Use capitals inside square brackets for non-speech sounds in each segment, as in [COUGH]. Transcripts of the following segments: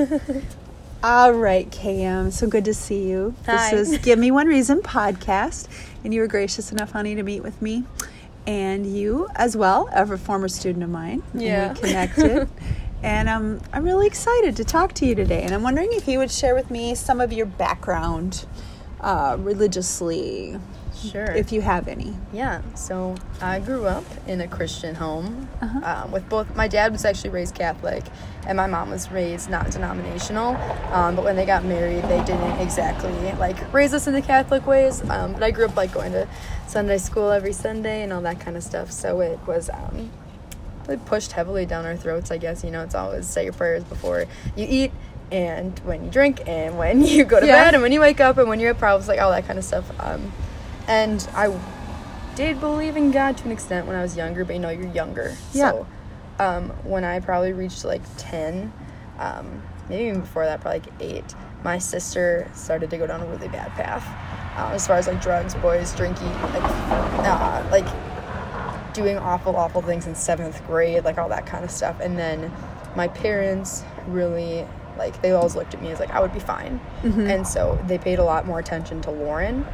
[LAUGHS] All right, KM. So good to see you. Hi. This is Give Me One Reason podcast, and you were gracious enough, honey, to meet with me. And you, as well, are a former student of mine. Yeah. we [LAUGHS] connected. and um, I'm really excited to talk to you today. And I'm wondering if you would share with me some of your background uh, religiously, Sure. if you have any. yeah. So I grew up in a Christian home Uh-huh. um, with both. My dad was actually raised Catholic, and my mom was raised not denominational. Um, but when they got married, they didn't exactly like raise us in the Catholic ways. Um, but I grew up like going to Sunday school every Sunday and all that kind of stuff. So it was. Um, like pushed heavily down our throats. I guess you know it's always say your prayers before you eat, and when you drink, and when [LAUGHS] you go to Yeah. bed, and when you wake up, and when you have problems, like all that kind of stuff. And I did believe in God to an extent when I was younger, but you know you're younger. Yeah. So um, when I probably reached like ten, um, maybe even before that, probably like eight, my sister started to go down a really bad path. Uh, as far as like drugs, boys, drinking, like, uh, like doing awful, awful things in seventh grade, like all that kind of stuff. And then my parents really, like, they always looked at me as like I would be fine. And so they paid a lot more attention to Lauren,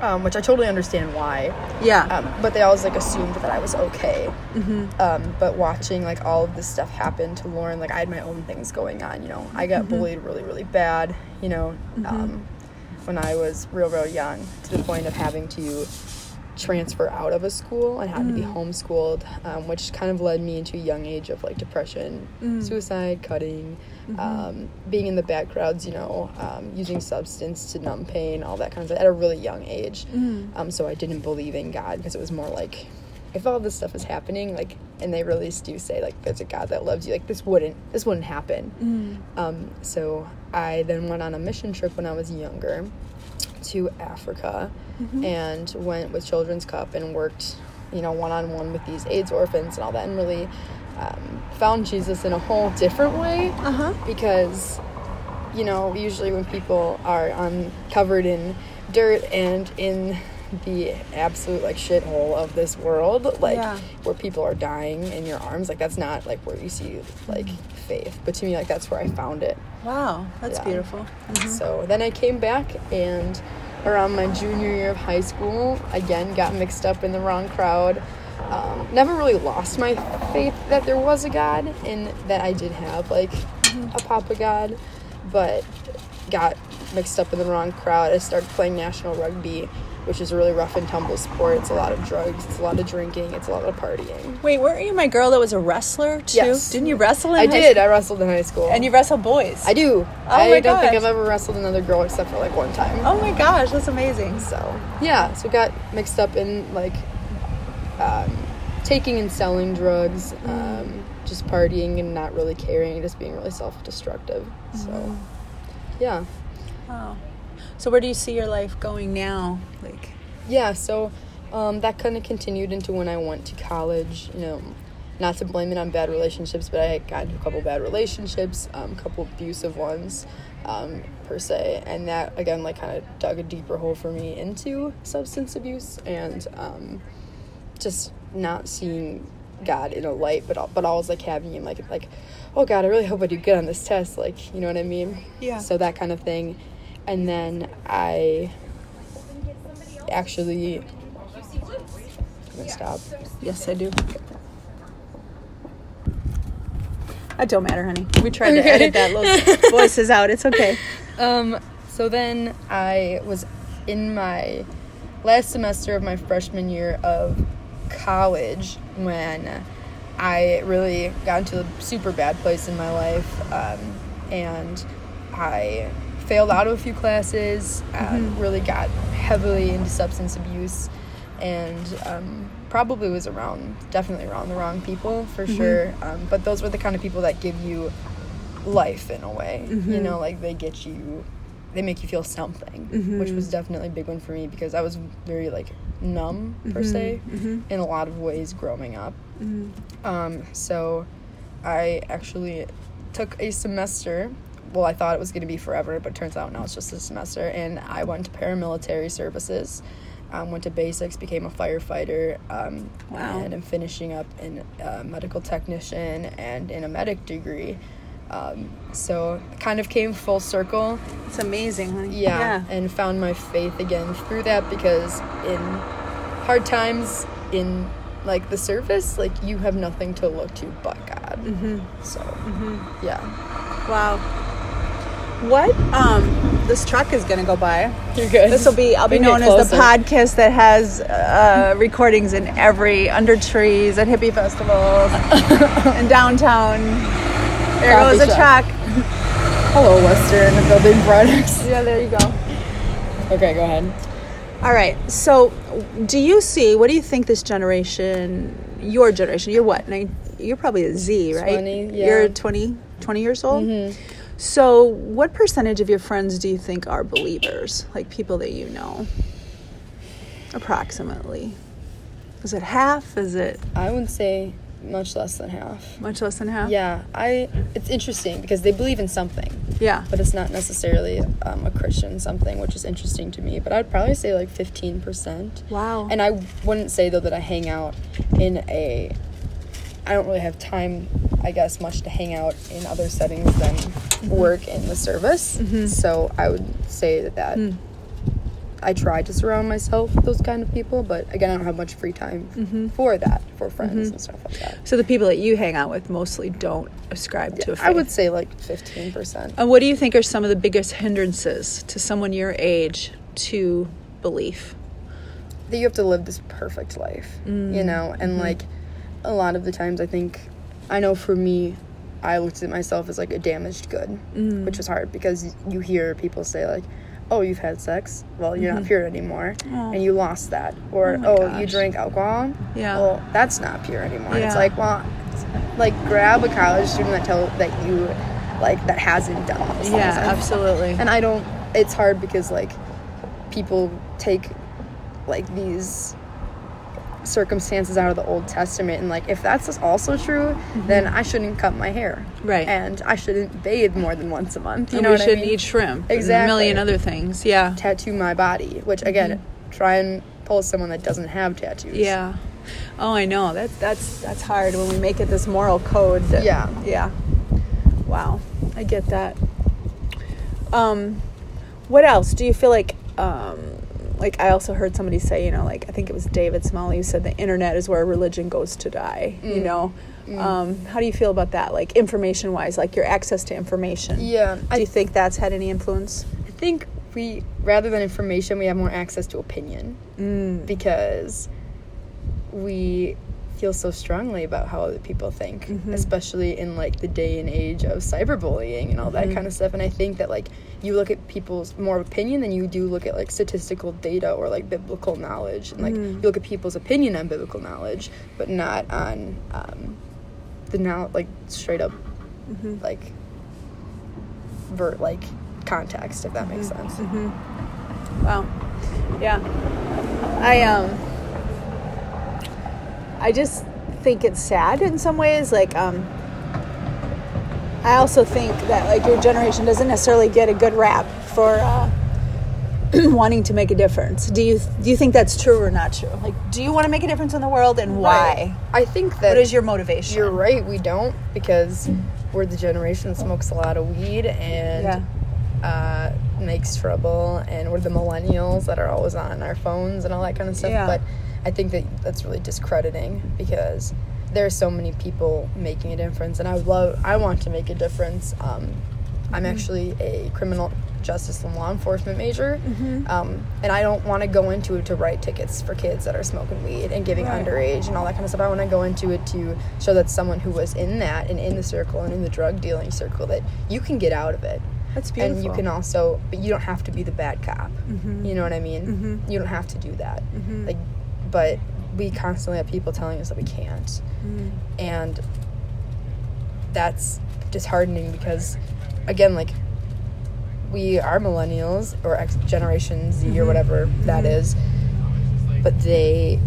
um, which I totally understand why. Yeah. Um, but they always like assumed that I was okay. Um, but watching like all of this stuff happen to Lauren, like I had my own things going on. You know, I got bullied really, really bad. You know, um, when I was real, real young, to the point of having to transfer out of a school and had to be homeschooled, um, which kind of led me into a young age of like depression, suicide, cutting, um, being in the bad crowds, you know, um, using substance to numb pain, all that kind of stuff at a really young age. Um, so I didn't believe in God because it was more like, if all this stuff is happening, like, and they really do say like there's a God that loves you, like this wouldn't, this wouldn't happen. Um, so I then went on a mission trip when I was younger to Africa and went with Children's Cup and worked, you know, one on one with these AIDS orphans and all that, and really um, found Jesus in a whole different way Uh huh. because, you know, usually when people are on covered in dirt and in the absolute like shithole of this world, like Yeah. where people are dying in your arms, like that's not like where you see like faith. But to me, like that's where I found it. Wow. That's Yeah. beautiful. So then I came back and around my junior year of high school, again got mixed up in the wrong crowd. Um, never really lost my faith that there was a God and that I did have like a Papa God, but got mixed up in the wrong crowd. I started playing national rugby, which is a really rough and tumble sport. It's a lot of drugs, it's a lot of drinking, it's a lot of partying. Wait, weren't you my girl that was a wrestler too? Yes. Didn't you wrestle? In I high did. I wrestled in high school. And you wrestle boys. I do. Oh I my don't think. I've ever wrestled another girl except for like one time. Oh my gosh, that's amazing. So yeah, so got mixed up in like um, taking and selling drugs, um, just partying and not really caring, just being really self-destructive. So yeah, Wow. So where do you see your life going now? Like, yeah. So um, that kind of continued into when I went to college. You know, not to blame it on bad relationships, but I got into a couple bad relationships, um, a couple abusive ones. Um, per se, and that again, like, kind of dug a deeper hole for me into substance abuse and um, just not seeing God in a light, but but always like having him like like, oh God, I really hope I do good on this test, like you know what I mean? Yeah. So that kind of thing, and then I actually. I'm gonna stop. yes, I do. It don't matter, honey. We tried to edit that little [LAUGHS] voices out. It's okay. Um, so then I was in my last semester of my freshman year of college when I really got into a super bad place in my life. Um, and I failed out of a few classes, um, really got heavily into substance abuse, and um, probably was around, definitely around the wrong people for sure. Um, but those were the kind of people that give you life in a way. You know, like they get you, they make you feel something, which was definitely a big one for me because I was very like numb per se in a lot of ways growing up. Um, so I actually took a semester. Well, I thought it was going to be forever, but turns out now it's just a semester. And I went to paramilitary services. Um, went to basics, became a firefighter, um, Wow. and I'm finishing up in a medical technician and in a medic degree. Um, so kind of came full circle. It's amazing, honey. Yeah, and found my faith again through that because in hard times, in like the service, like you have nothing to look to but God. Mm-hmm. So yeah, Wow. What? Um, this truck is gonna go by. you're good. This will be. I'll be known as the podcast that has uh, recordings in every under trees at hippie festivals [LAUGHS] in downtown. There Coffee goes shop. truck. Hello, Western Building Products. Yeah, there you go. Okay, go ahead. All right. So, do you see? What do you think this generation, your generation, you're what? You're probably a Z, right? 20, yeah. You're 20, 20 years old. So, what percentage of your friends do you think are believers? Like people that you know, approximately. Is it half? Is it I would say much less than half. much less than half? Yeah, I. It's interesting because they believe in something, Yeah. but it's not necessarily um, a Christian something, which is interesting to me. But I'd probably say like fifteen percent. Wow. And I wouldn't say though that I hang out in a. I don't really have time, I guess, much to hang out in other settings than mm-hmm. work in the service. Mm-hmm. So I would say that that. I try to surround myself with those kind of people, but again, I don't have much free time mm-hmm. for that, for friends and stuff like that. so the people that you hang out with mostly don't ascribe to a faith. I would say like 15%. And what do you think are some of the biggest hindrances to someone your age to belief? that you have to live this perfect life, you mm. know? And like a lot of the times, I think, I know for me, I looked at myself as like a damaged good, mm. which was hard because you hear people say, like, oh, you've had sex. Well, you're not mm-hmm. pure anymore. Oh. And you lost that. Or, Oh oh, you drank alcohol. Yeah. Well, that's not pure anymore. Yeah. It's like, well, it's like grab a college student that tell that you like that hasn't done those things. Yeah, absolutely. and I don't. It's hard because like people take like these circumstances out of the Old Testament and like if that's also true, then I shouldn't cut my hair, Mm-hmm. Right. And I shouldn't bathe more than once a month. You and know we what shouldn't I mean? eat shrimp. Exactly. A million other things. Yeah. tattoo my body, which again, try and pull someone that doesn't have tattoos. Mm-hmm. Yeah. Oh, I know. That's that's that's hard when we make it this moral code. That, Yeah. Yeah. Wow. I get that. Um, what else do you feel like? Um, like I also heard somebody say, you know, like I think it was David Smalley who said the internet is where religion goes to die. You Mm. know. Um, how do you feel about that? Like information wise, like your access to information. Yeah, Do I you think that's had any influence? I think we rather than information, we have more access to opinion Mm. because we feel so strongly about how other people think, mm-hmm. especially in like the day and age of cyberbullying and all that mm-hmm. kind of stuff. And I think that like you look at people's more opinion than you do look at like statistical data or like biblical knowledge. And like mm. you look at people's opinion on biblical knowledge, but not on um, the now like straight up mm-hmm. like vert like context if that makes sense. Wow. Yeah. I um I just think it's sad in some ways like um I also think that like your generation doesn't necessarily get a good rap for uh [CLEARS THROAT] wanting to make a difference. Do you do you think that's true or not true? Like do you want to make a difference in the world and why? I think that What is your motivation? You're right, we don't because we're the generation that smokes a lot of weed and uh, makes trouble, and we're the millennials that are always on our phones and all that kind of stuff. Yeah. But I think that that's really discrediting because there are so many people making a difference, and I would love, I want to make a difference. Um, I'm actually a criminal justice and law enforcement major, um, and I don't want to go into it to write tickets for kids that are smoking weed and giving Right. underage and all that kind of stuff. I want to go into it to show that someone who was in that and in the circle and in the drug dealing circle that you can get out of it. That's beautiful. And you can also, but you don't have to be the bad cop. Mm-hmm. You know what I mean? Mm-hmm. You don't have to do that. Mm-hmm. Like, but we constantly have people telling us that we can't, and that's disheartening because, again, like we are millennials or X Generation Z or whatever that is, but they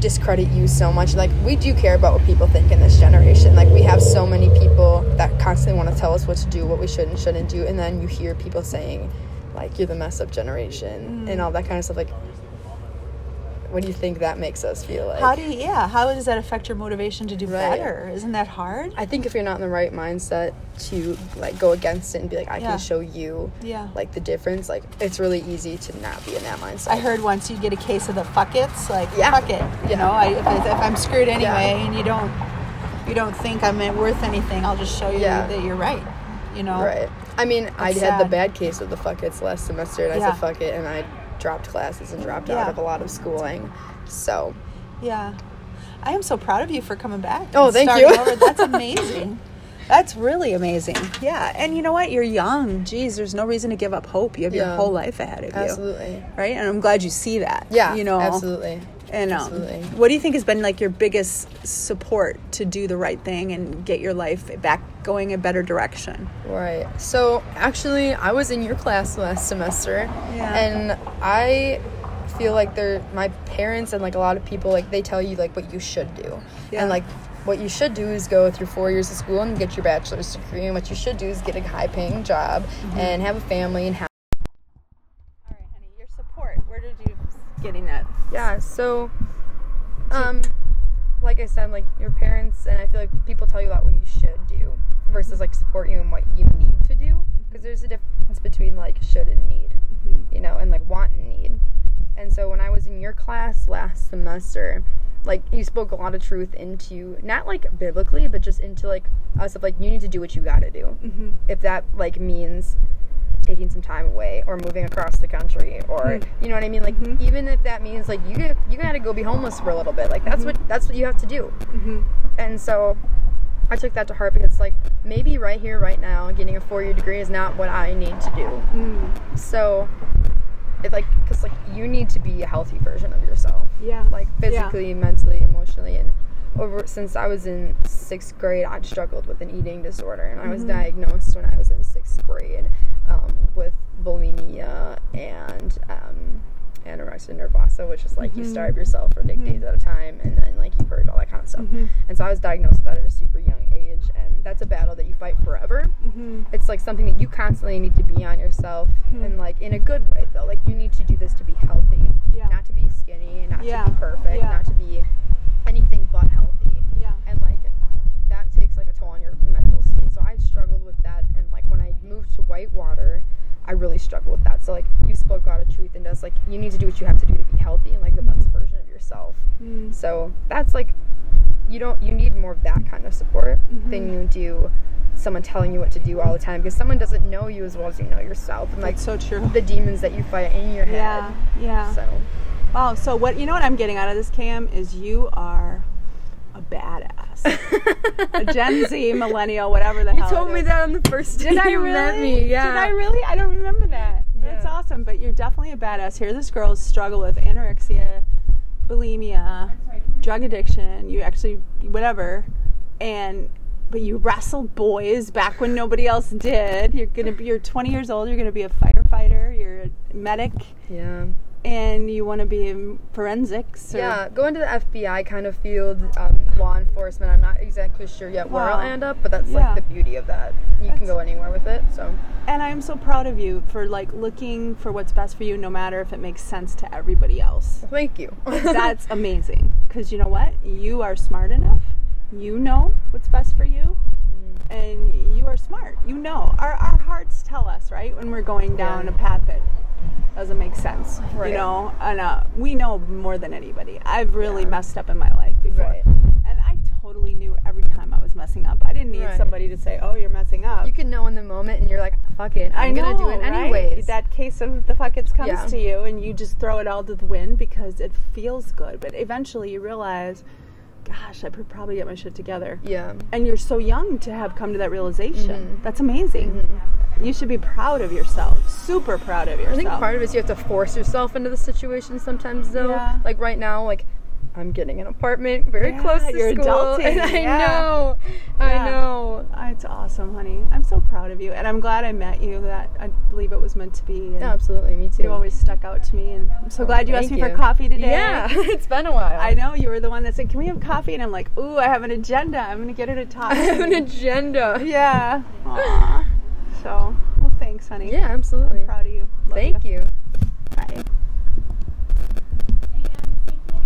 discredit you so much. Like we do care about what people think in this generation. Like we have so many people that constantly want to tell us what to do, what we should and shouldn't do, and then you hear people saying, like, "You're the mess up generation" and mm. all that kind of stuff. Like, what do you think that makes us feel like? How do you, yeah, how does that affect your motivation to do Right. better? Isn't that hard? I think if you're not in the right mindset to like go against it and be like, I Yeah. can show you Yeah. like the difference, like it's really easy to not be in that mindset. I heard once you get a case of the fuck it's like Yeah. fuck it. You Yeah. know, I, if, I- if I'm screwed anyway Yeah. and you don't you don't think I'm worth anything, I'll just show you that you're right. You know, Right. I mean, I had the bad case of the fuck it's last semester, and I said fuck it, and I dropped classes and dropped Yeah. out of a lot of schooling. So, Yeah. I am so proud of you for coming back. Oh, thank you. over. That's amazing. [LAUGHS] That's really amazing. Yeah. And you know what? You're young. Geez, there's no reason to give up hope. You have your whole life ahead of you. absolutely. Right? And I'm glad you see that. Yeah. You know, absolutely. And um, Absolutely. what do you think has been like your biggest support to do the right thing and get your life back going a better direction? Right. So actually, I was in your class last semester, Yeah. and I feel like they're my parents and like a lot of people like they tell you like what you should do, Yeah. and like what you should do is go through four years of school and get your bachelor's degree, and what you should do is get a high-paying job Mm-hmm. and have a family and have. All right, honey. Your support. Where did you getting that? Yeah. So, um, like I said, like your parents and I feel like people tell you about what you should do versus like support you in what you need to do because there's a difference between like should and need, you know, and like want and need. And so when I was in your class last semester, like you spoke a lot of truth into not like biblically, but just into like us of like you need to do what you got to do. Mm-hmm. If that like means taking some time away or moving across the country or you know what I mean like Mhm. even if that means like you get, you got to go be homeless for a little bit like that's what that's what you have to do Mm-hmm. and so I took that to heart because it's like maybe right here right now getting a four year degree is not what I need to do Mm. so it like because like you need to be a healthy version of yourself Yeah. like Yeah. physically mentally emotionally and over since I was in sixth grade I struggled with an eating disorder and I was Mhm. diagnosed when I was in sixth grade um, with bulimia and um, anorexia nervosa which is like you Mhm. starve yourself for like Mhm. days at a time and then like you purge all that kind of stuff Mhm. and so I was diagnosed with that at a super young and that's a battle that you fight forever Mm-hmm. it's like something that you constantly need to be on yourself Mhm. and like in a good way though like you need to do this to be healthy Yeah. not to be skinny not Yeah. to be perfect Yeah. not to be anything but healthy Yeah. and like that takes like a toll on your mental state so i struggled with that and like when i moved to whitewater i really struggled with that so like you spoke a lot of truth and just like you need to do what you have to do to be healthy and like the best version of yourself Mm. so that's like you don't you need more of that kind of support than Mhm. you do someone telling you what to do all the time because someone doesn't know you as well as you know yourself and like That's so true. the demons that you fight in your head Yeah. yeah so Wow. So what you know what I'm getting out of this, Cam, is you are a badass, a Gen Z, [LAUGHS] millennial, whatever the you hell. told it me is. that on the first day Did I you really? met me yeah Did I really? I don't remember that. That's awesome. But you're definitely a badass. Here, this girl struggle with anorexia, bulimia, drug addiction. You actually whatever, and but you wrestled boys back when nobody else did. You're gonna be. You're 20 years old. You're gonna be a firefighter. You're a medic, yeah and you want to be in forensics. Or, yeah go into the fbi kind of field um, law enforcement i'm not exactly sure yet where i'll end up but that's Yeah. like the beauty of that you That's- can go anywhere with it so And I'm so proud of you for like looking for what's best for you, no matter if it makes sense to everybody else. thank you [LAUGHS] That's amazing. Because you know what? You are smart enough. You know what's best for you. Mm. And you are smart. You know. Our, our hearts tell us, right? When we're going down Yeah. a path that doesn't make sense. Right. You know? And uh, we know more than anybody. I've really Yeah. messed up in my life before. Right. And I totally knew every time I was messing up. I didn't need Right. somebody to say, oh, you're messing up. you can know in the moment and you're like fuck it i'm know, gonna do it anyways That case of the fuckets comes Yeah. to you, and you just throw it all to the wind because it feels good. But eventually, you realize, gosh, I could probably get my shit together. yeah And you're so young to have come to that realization. Mhm. That's amazing. Mhm. You should be proud of yourself. Super proud of yourself. I think part of it is you have to force yourself into the situation sometimes, though. Yeah. Like right now, like I'm getting an apartment very Yeah, close to you're school, adulting, and I yeah. know, Yeah. I know. It's awesome, honey. I'm so proud of you, and I'm glad I met you. That I believe it was meant to be. And Yeah, absolutely, me too. You always stuck out to me, and I'm so glad you asked Thank me for coffee today. Yeah, [LAUGHS] it's been a while. I know you were the one that said, "Can we have coffee?" And I'm like, "Ooh, I have an agenda. I'm gonna get her to talk." [LAUGHS] I have an agenda. Yeah. Aw. So, well, thanks, honey. Yeah, absolutely. I'm proud of you. Love Thank you.